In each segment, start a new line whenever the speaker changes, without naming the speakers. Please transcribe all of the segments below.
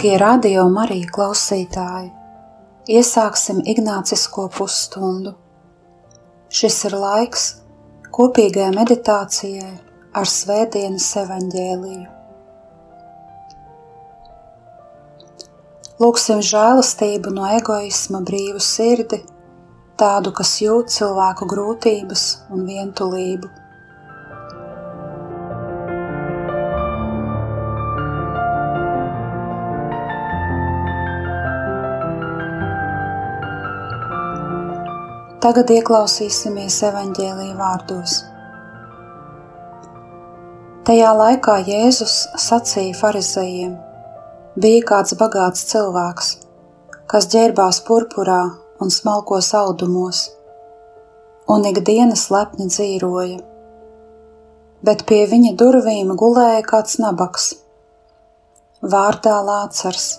Dārgie radio Marija klausītāji, iesāksim Ignācisko pusstundu. Šis ir laiks kopīgai meditācijai ar Svētdienas evaņģēliju. Lūksim žēlastību no egoisma brīvu sirdi, tādu, kas jūt cilvēku grūtības un vientulību Tagad ieklausīsimies evaņģēlīja vārdos. Tajā laikā Jēzus sacīja farizējiem: Bija kāds bagāts cilvēks, kas ģērbās purpurā un smalkos audumos, un ikdienas lepni dzīvoja. Bet pie viņa durvīm gulēja kāds nabaks, vārdā Lācars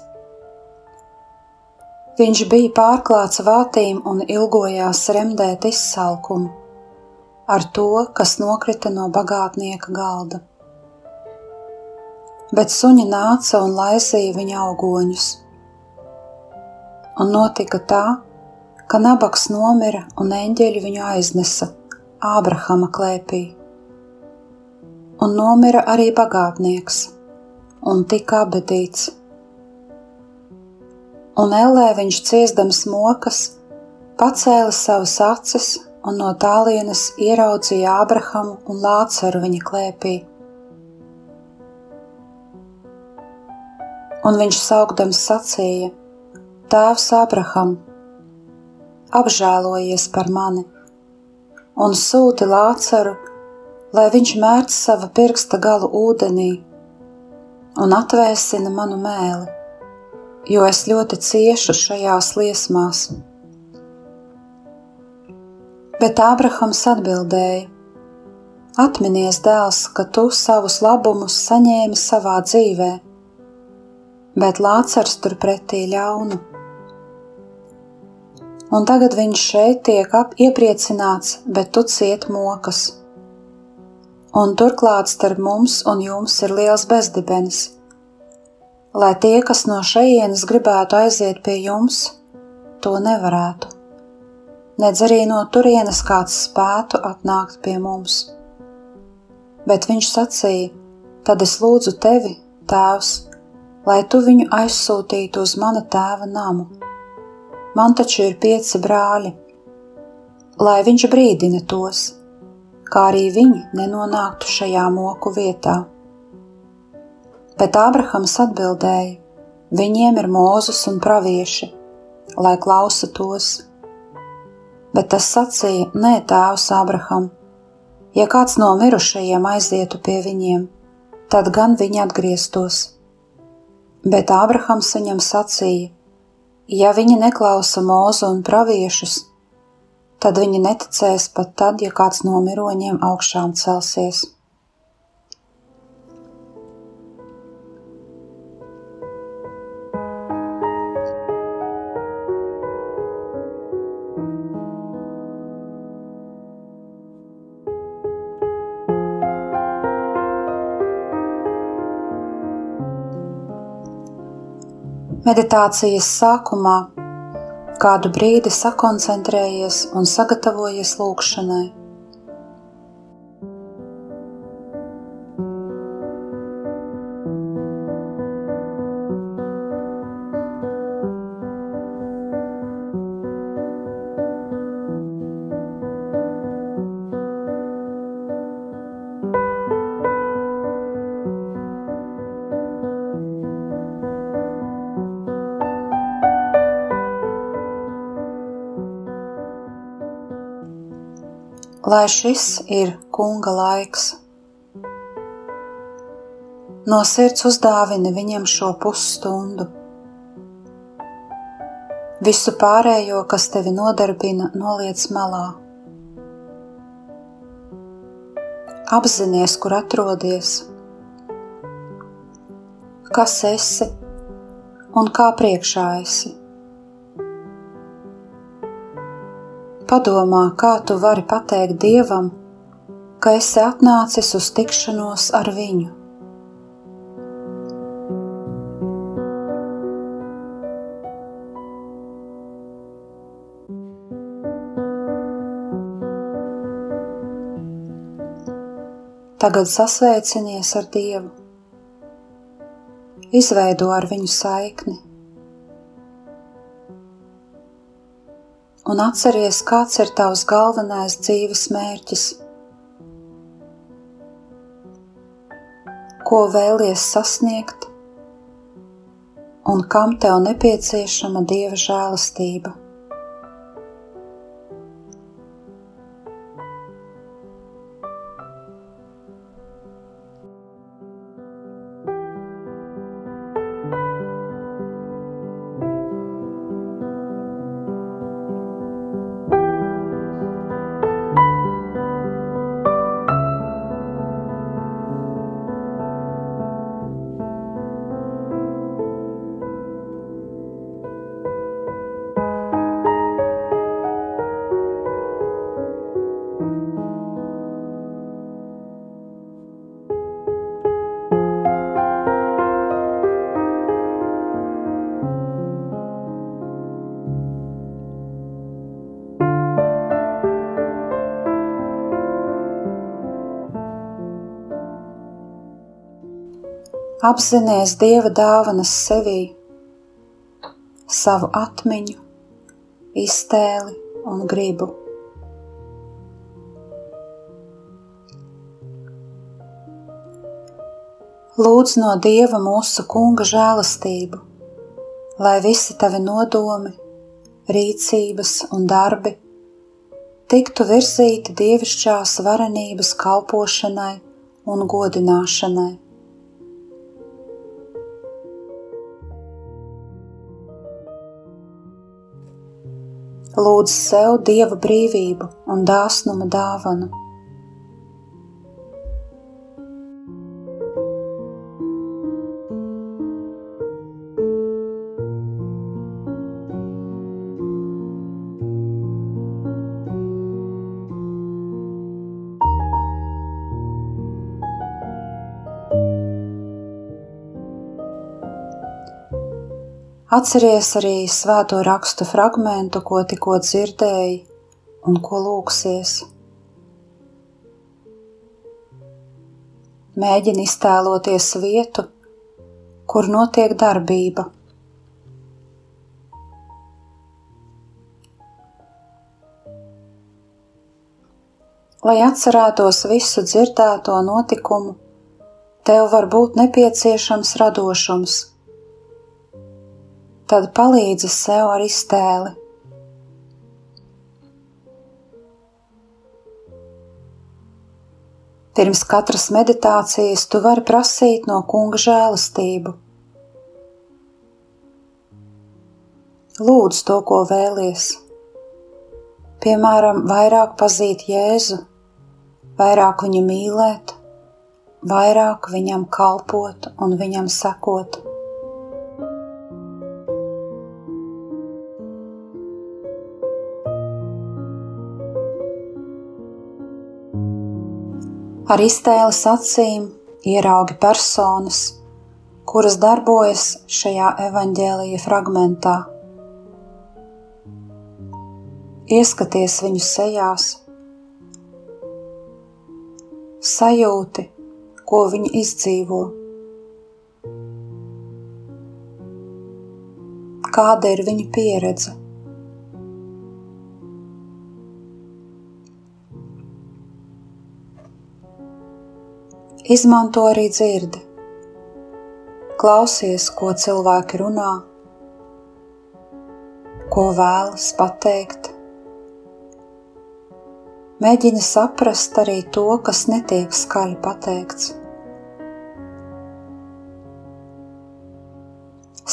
Viņš bija pārklāts vātīm un ilgojās remdēt izsalkumu ar to, kas nokrita no bagātnieka galda. Bet suņi nāca un laisīja viņa augoņus. Un notika tā, ka nabaks nomira un eņģeļi viņu aiznesa Ābrahama klēpī. Un nomira arī bagātnieks, un tika abedīts un ellē viņš ciestams mokas, pacēla savas acis un no tālienes ieraudzīja Ābrahamu un Lācaru viņa klēpī. Un viņš saukdams sacīja: Tēvs Ābraham, apžēlojies par mani, un sūti Lācaru, lai viņš mērts sava pirksta galu ūdenī un atvēsina manu mēli jo es ļoti ciešu šajās liesmās. Bet Ābrahams atbildēja: Atminies, dēls, ka tu savus labumus saņēmi savā dzīvē, bet Lācars turpretī ļaunu. Un tagad viņš šeit tiek iepriecināts, bet tu ciet mokas. Un turklāt starp mums un jums ir liels bezdibenis lai tie, kas no šejienes gribētu aiziet pie jums, to nevarētu. Nedz arī no turienes kāds spētu atnākt pie mums. Bet viņš sacīja: Tad es lūdzu tevi, Tēvs, lai tu viņu aizsūtītu uz mana tēva namu. Man taču ir pieci brāļi, lai viņš brīdina tos, kā arī viņi nenonāktu šajā moku vietā. Bet Ābrahams atbildēja: Viņiem ir mūzus un pravieši, lai klausa tos. Bet tas sacīja: Nē, tēvs Ābraham, ja kāds no mirušajiem aizietu pie viņiem, tad gan viņi atgrieztos. Bet Ābrahams viņam sacīja: Ja viņi neklausa mūzu un praviešus, tad viņi neticēs pat tad, ja kāds no miroņiem augšām celsies. Meditācijas sākumā kādu brīdi sakoncentrējies un sagatavojies lūgšanai. Lai šis ir kunga laiks. No sirds uzdāvini viņam šo pusstundu. Visu pārējo, kas tevi nodarbina, noliec malā. Apzinies, kur atrodies, kas esi un kā priekšā esi. Padomā, kā tu vari pateikt Dievam, ka esi atnācis uz tikšanos ar Viņu. Tagad sasveicinies ar Dievu izveido ar viņu saikni. Un atceries, kāds ir tavs galvenais dzīves mērķis, ko vēlies sasniegt un kam tev nepieciešama dieva žēlastība. Apzinies Dieva dāvanas sevī, savu atmiņu, iztēli un gribu. Lūdz no Dieva mūsu Kunga žēlastību, lai visi tavi nodomi, rīcības un darbi tiktu virzīti dievišķās varenības kalpošanai un godināšanai. Lūdz sev dieva brīvību un dāsnuma dāvanu. Atceries arī svēto rakstu fragmentu, ko tikko dzirdēji un ko lūksies. Mēģini iztēloties vietu, kur notiek darbība. Lai atcerētos visu dzirdēto notikumu, tev var būt nepieciešams radošums tad palīdzi sev ar iztēli. Pirms katras meditācijas tu vari prasīt no kunga žēlastību. Lūdzu to, ko vēlies. Piemēram, vairāk pazīt Jēzu, vairāk viņu mīlēt, vairāk viņam kalpot un viņam sekot. Ar iztēles acīm ieraugi personas, kuras darbojas šajā evaņģēlīja fragmentā. Ieskaties viņu sejās, sajūti, ko viņi izdzīvo. Kāda ir viņu pieredze? Izmanto arī dzirdi. Klausies, ko cilvēki runā, ko vēlas pateikt. Mēģini saprast arī to, kas netiek skaļi pateikts.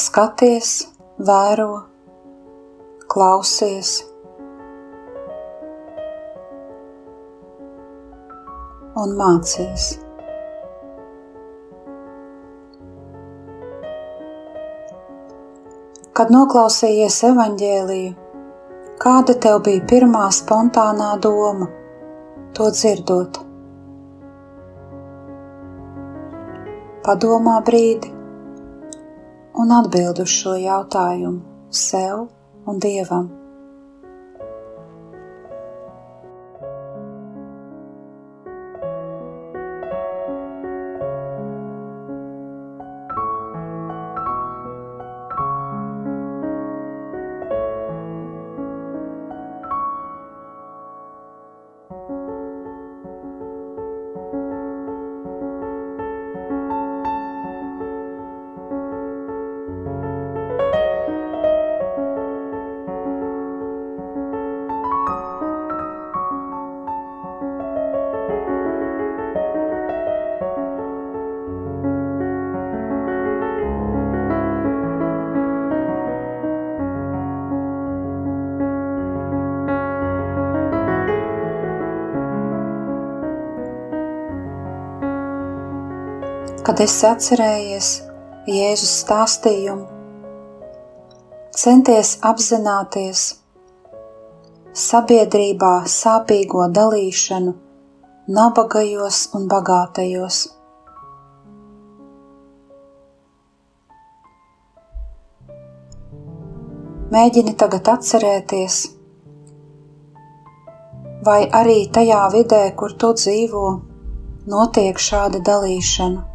Skaties, vēro, klausies. Un mācies. Kad noklausījies evaņģēliju, kāda tev bija pirmā spontānā doma, to dzirdot? Padomā brīdi un atbild uz šo jautājumu sev un dievam. Kad esi atcerējies Jēzus stāstījumu, centies apzināties sabiedrībā sāpīgo dalīšanu nabagajos un bagātajos. Mēģini tagad atcerēties, vai arī tajā vidē, kur tu dzīvo, notiek šāda dalīšana.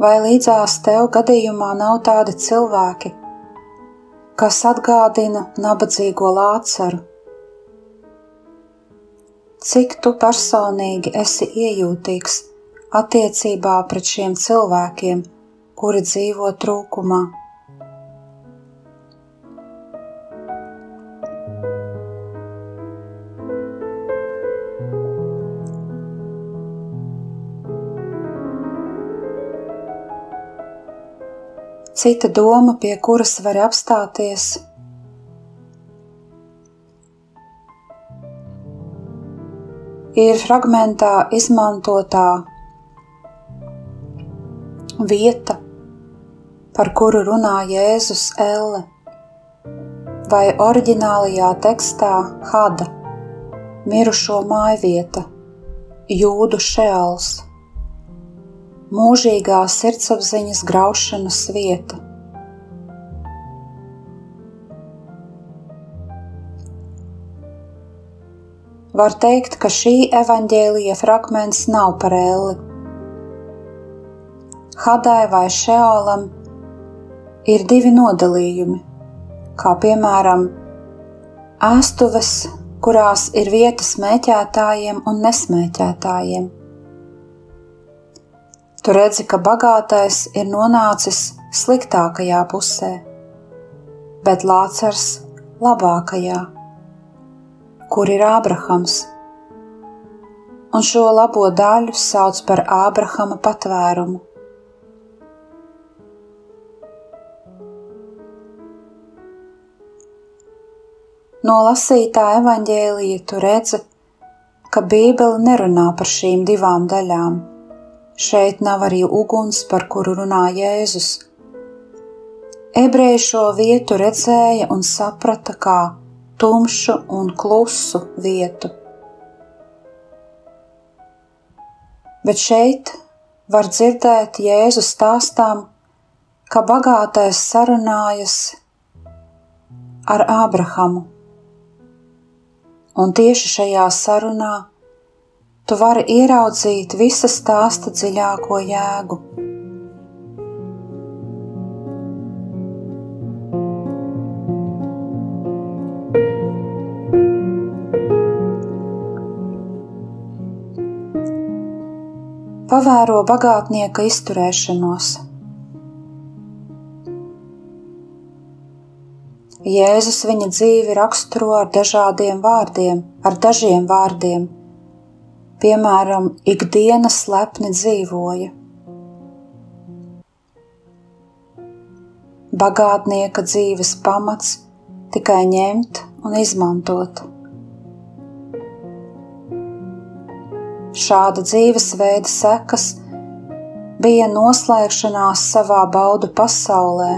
Vai līdzās tev gadījumā nav tādi cilvēki, kas atgādina nabadzīgo lācaru? Cik tu personīgi esi iejūtīgs attiecībā pret šiem cilvēkiem, kuri dzīvo trūkumā? Cita doma, pie kuras var apstāties. Ir fragmentā izmantotā vieta, par kuru runā Jēzus Elle, vai oriģinālajā tekstā Hada, mirušo mājvieta, jūdu šeals mūžīgā sirdsapziņas graušanas vieta. Var teikt, ka šī evaņģēlija fragments nav par elli. Hadai vai šeolam ir divi nodalījumi, kā piemēram ēstuves, kurās ir vieta smēķētājiem un nesmēķētājiem. Tu redzi, ka bagātais ir nonācis sliktākajā pusē, bet Lācars labākajā, kur ir Ābrahams. Un šo labo daļu sauc par Ābrahama patvērumu. No lasītā evaņģēlīja tu redzi, ka Bībele nerunā par šīm divām daļām Šeit nav arī uguns, par kuru runā Jēzus. Ebreji šo vietu redzēja un saprata kā tumšu un klusu vietu. bet šeit var dzirdēt Jēzus stāstām, ka bagātais sarunājas ar Ābrahamu. Un tieši šajā sarunā tu vari ieraudzīt visa stāsta dziļāko jēgu. pavēro bagātnieka izturēšanos. Jēzus viņa dzīvi raksturo ar dažādiem vārdiem, ar dažiem vārdiem. Piemēram, ikdienas lepni dzīvoja. Bagātnieka dzīves pamats tikai ņemt un izmantot. Šāda dzīvesveida sekas bija noslēgšanās savā baudu pasaulē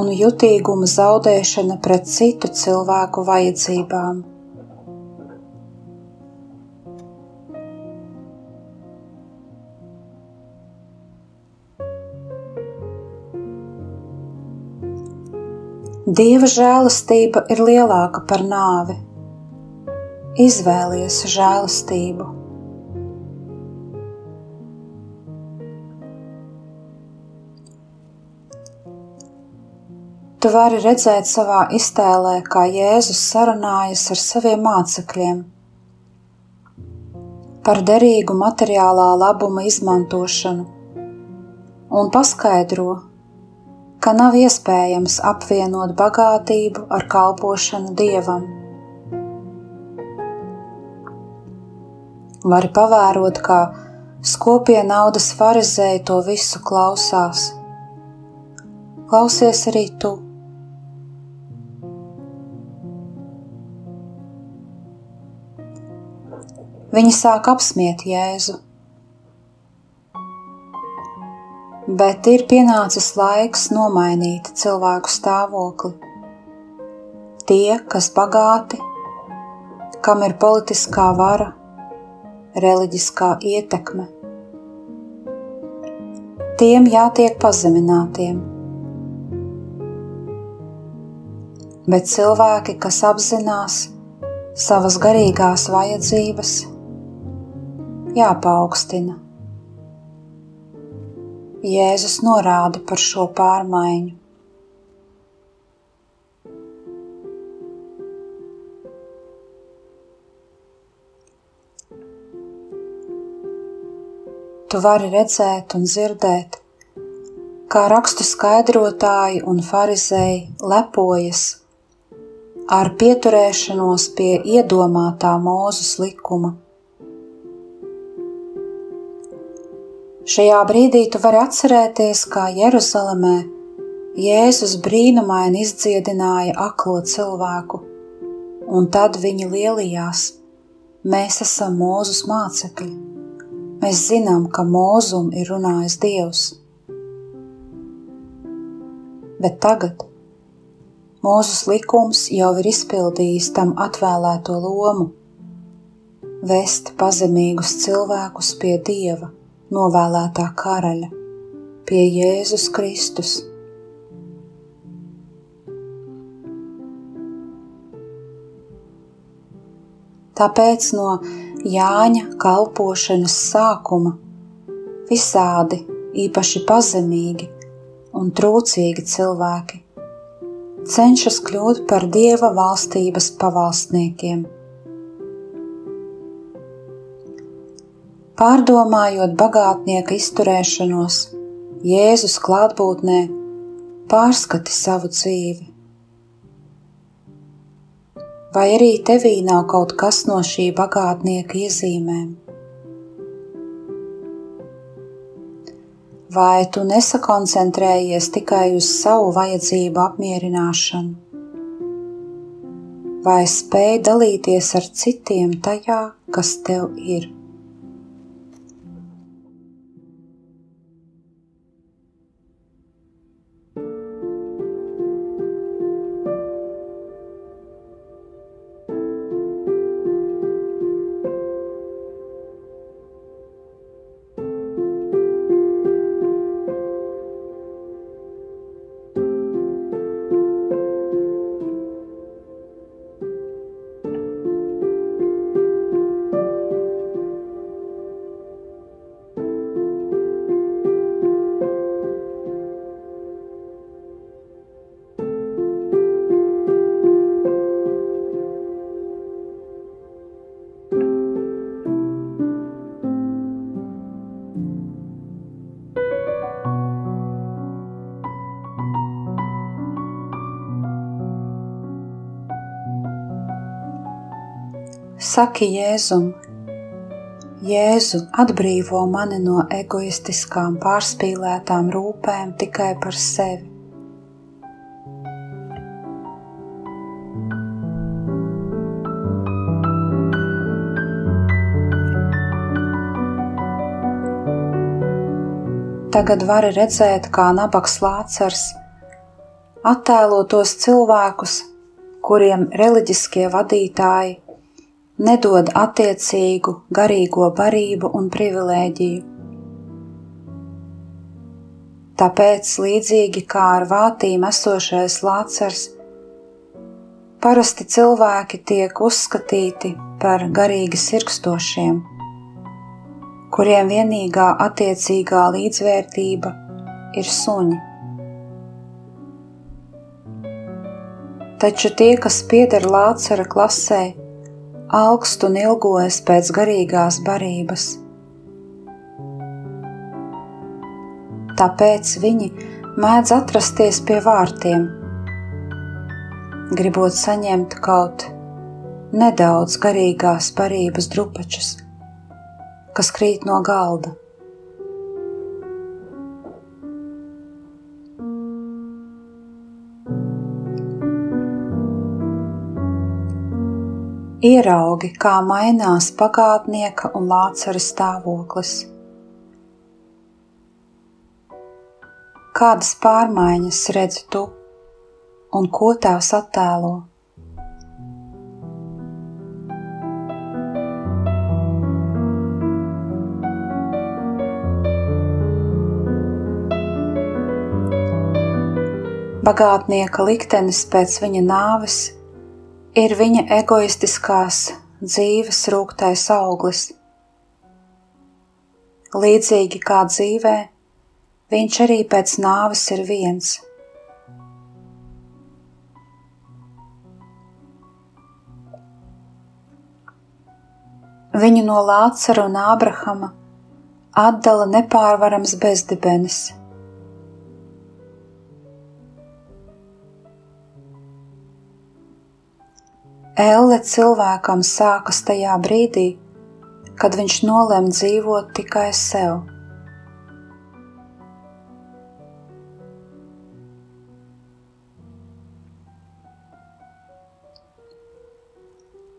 un jutīguma zaudēšana pret citu cilvēku vajadzībām. Dieva žēlastība ir lielāka par nāvi. Izvēlies žēlastību. Tu vari redzēt savā iztēlē, kā Jēzus sarunājas ar saviem mācekļiem par derīgu materiālā labuma izmantošanu un paskaidro, ka nav iespējams apvienot bagātību ar kalpošanu dievam. Vari pavērot, kā skopie naudas farizēji to visu klausās. Klausies arī tu! Viņi sāk apsmiet Jēzu. Bet ir pienācis laiks nomainīt cilvēku stāvokli. Tie, kas bagāti, kam ir politiskā vara, reliģiskā ietekme, tiem jātiek pazeminātiem. Bet cilvēki, kas apzinās savas garīgās vajadzības, jāpaukstina. Jēzus norāda par šo pārmaiņu. Tu vari redzēt un dzirdēt, kā rakstu skaidrotāji un farizēji lepojas ar pieturēšanos pie iedomātā mūzes likuma Šajā brīdī tu vari atcerēties, kā Jeruzalemē Jēzus brīnumaini izdziedināja aklo cilvēku, un tad viņi lielījās: Mēs esam mūzus mācekļi. Mēs zinām, ka mūzum ir runājis Dievs. Bet tagad Mūzus likums jau ir izpildījis tam atvēlēto lomu - vest pazemīgus cilvēkus pie Dieva novēlētā karaļa, pie Jēzus Kristus. Tāpēc no Jāņa kalpošanas sākuma visādi, īpaši pazemīgi un trūcīgi cilvēki cenšas kļūt par Dieva valstības pavalsniekiem – Pārdomājot bagātnieka izturēšanos, Jēzus klātbūtnē, pārskati savu dzīvi. Vai arī tevī nav kaut kas no šī bagātnieka iezīmēm? Vai tu nesakoncentrējies tikai uz savu vajadzību apmierināšanu? Vai spēj dalīties ar citiem tajā, kas tev ir? Saki Jēzum, Jēzu atbrīvo mani no egoistiskām, pārspīlētām rūpēm tikai par sevi. Tagad vari redzēt, kā nabaks lācars attēlo tos cilvēkus, kuriem reliģiskie vadītāji nedod attiecīgu garīgo barību un privilēģiju. Tāpēc, līdzīgi kā ar vātīm esošais lācars, parasti cilvēki tiek uzskatīti par garīgi sirkstošiem, kuriem vienīgā attiecīgā līdzvērtība ir suņi. Taču tie, kas pieder lācara klasē, augst un ilgojas pēc garīgās barības. Tāpēc viņi mēdz atrasties pie vārtiem, gribot saņemt kaut nedaudz garīgās barības drupačus, kas krīt no galda. Ieraugi, kā mainās pagātnieka un lācara stāvoklis. Kādas pārmaiņas redzi tu un ko tās attēlo? Bagātnieka liktenis pēc viņa nāves ir viņa egoistiskās dzīves rūktais auglis. Līdzīgi kā dzīvē, viņš arī pēc nāves ir viens. Viņu no Lācara un Ābrahama atdala nepārvarams bezdibenis – Elle cilvēkam sākas tajā brīdī, kad viņš nolem dzīvot tikai sev.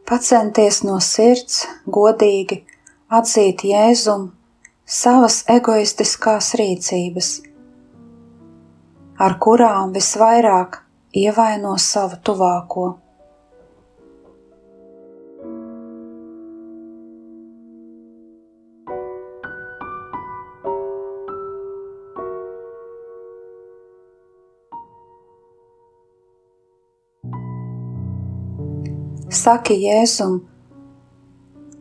Pacenties no sirds, godīgi atzīt Jēzum savas egoistiskās rīcības, ar kurām visvairāk ievaino savu tuvāko. Saki Jēzum,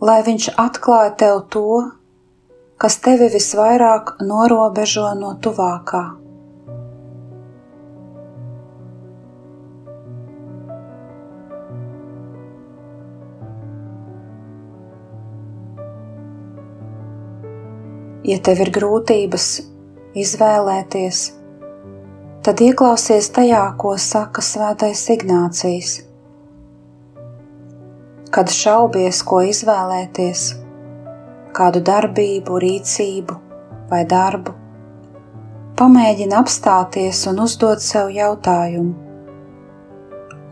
lai Viņš atklāja tev to, kas tevi visvairāk norobežo no tuvākā. Ja tev ir grūtības izvēlēties, tad ieklausies tajā, ko saka Svētais Ignācijas kad šaubies, ko izvēlēties, kādu darbību, rīcību vai darbu, pamēģini apstāties un uzdot sev jautājumu,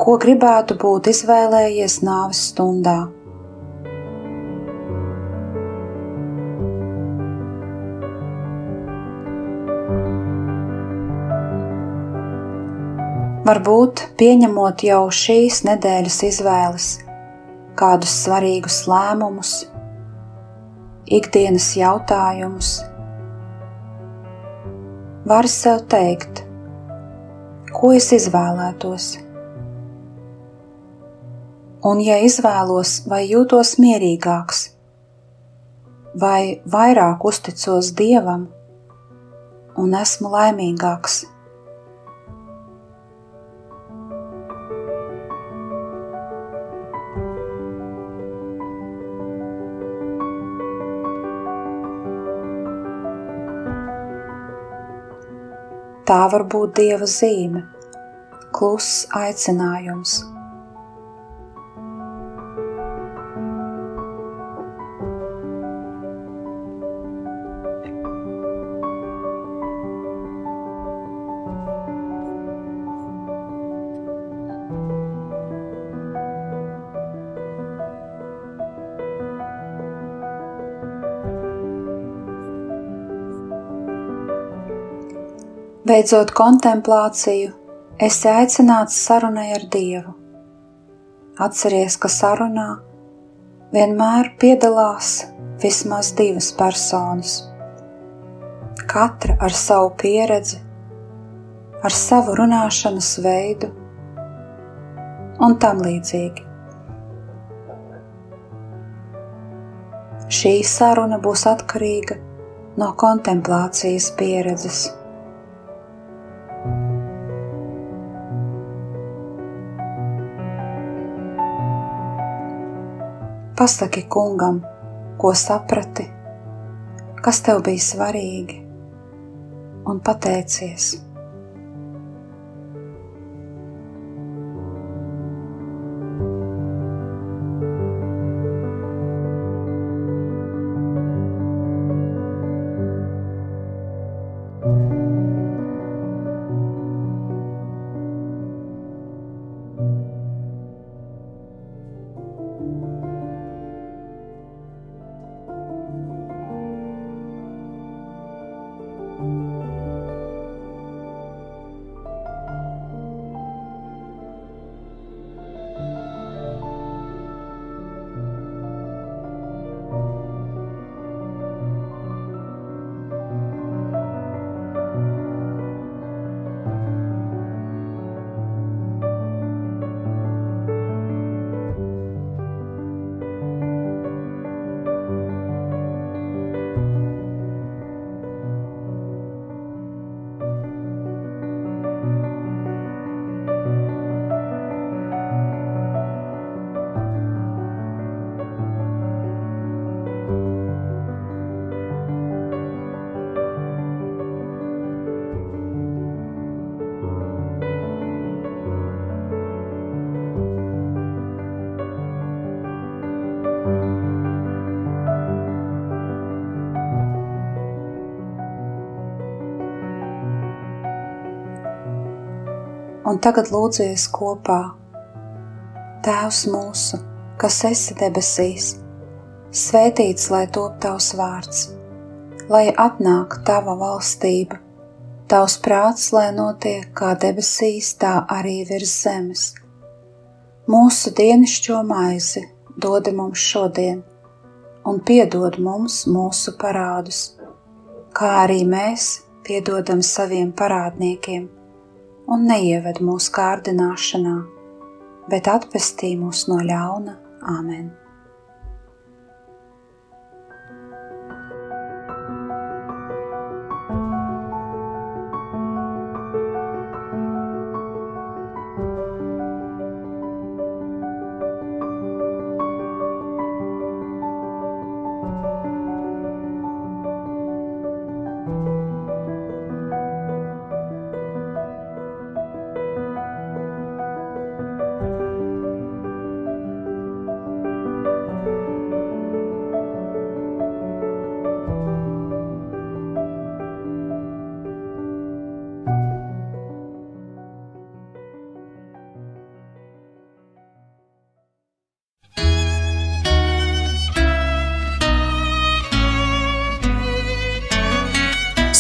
ko gribētu būt izvēlējies nāves stundā. Varbūt pieņemot jau šīs nedēļas izvēles, kādus svarīgus lēmumus, ikdienas jautājumus. Vari sev teikt, ko es izvēlētos. Un, ja izvēlos, vai jūtos mierīgāks, vai vairāk uzticos Dievam un esmu laimīgāks. Tā var būt dieva zīme, kluss aicinājums. Beidzot kontemplāciju, esi aicināts sarunai ar Dievu. Atceries, ka sarunā vienmēr piedalās vismaz divas personas, katra ar savu pieredzi, ar savu runāšanas veidu un tam līdzīgi. Šī saruna būs atkarīga no kontemplācijas pieredzes. Pasaki kungam, ko saprati, kas tev bija svarīgi, un pateicies. Un tagad lūdzies kopā. Tēvs mūsu, kas esi debesīs, svētīts lai top tavs vārds, lai atnāk tava valstība, tavs prāts, lai notiek kā debesīs, tā arī virs zemes. Mūsu dienascho maizi dod mums šodien, un piedod mums mūsu parādus, kā arī mēs piedodam saviem parādniekiem un neieved mūsu kārdināšanā, bet atpestī mūs no ļauna. Āmen!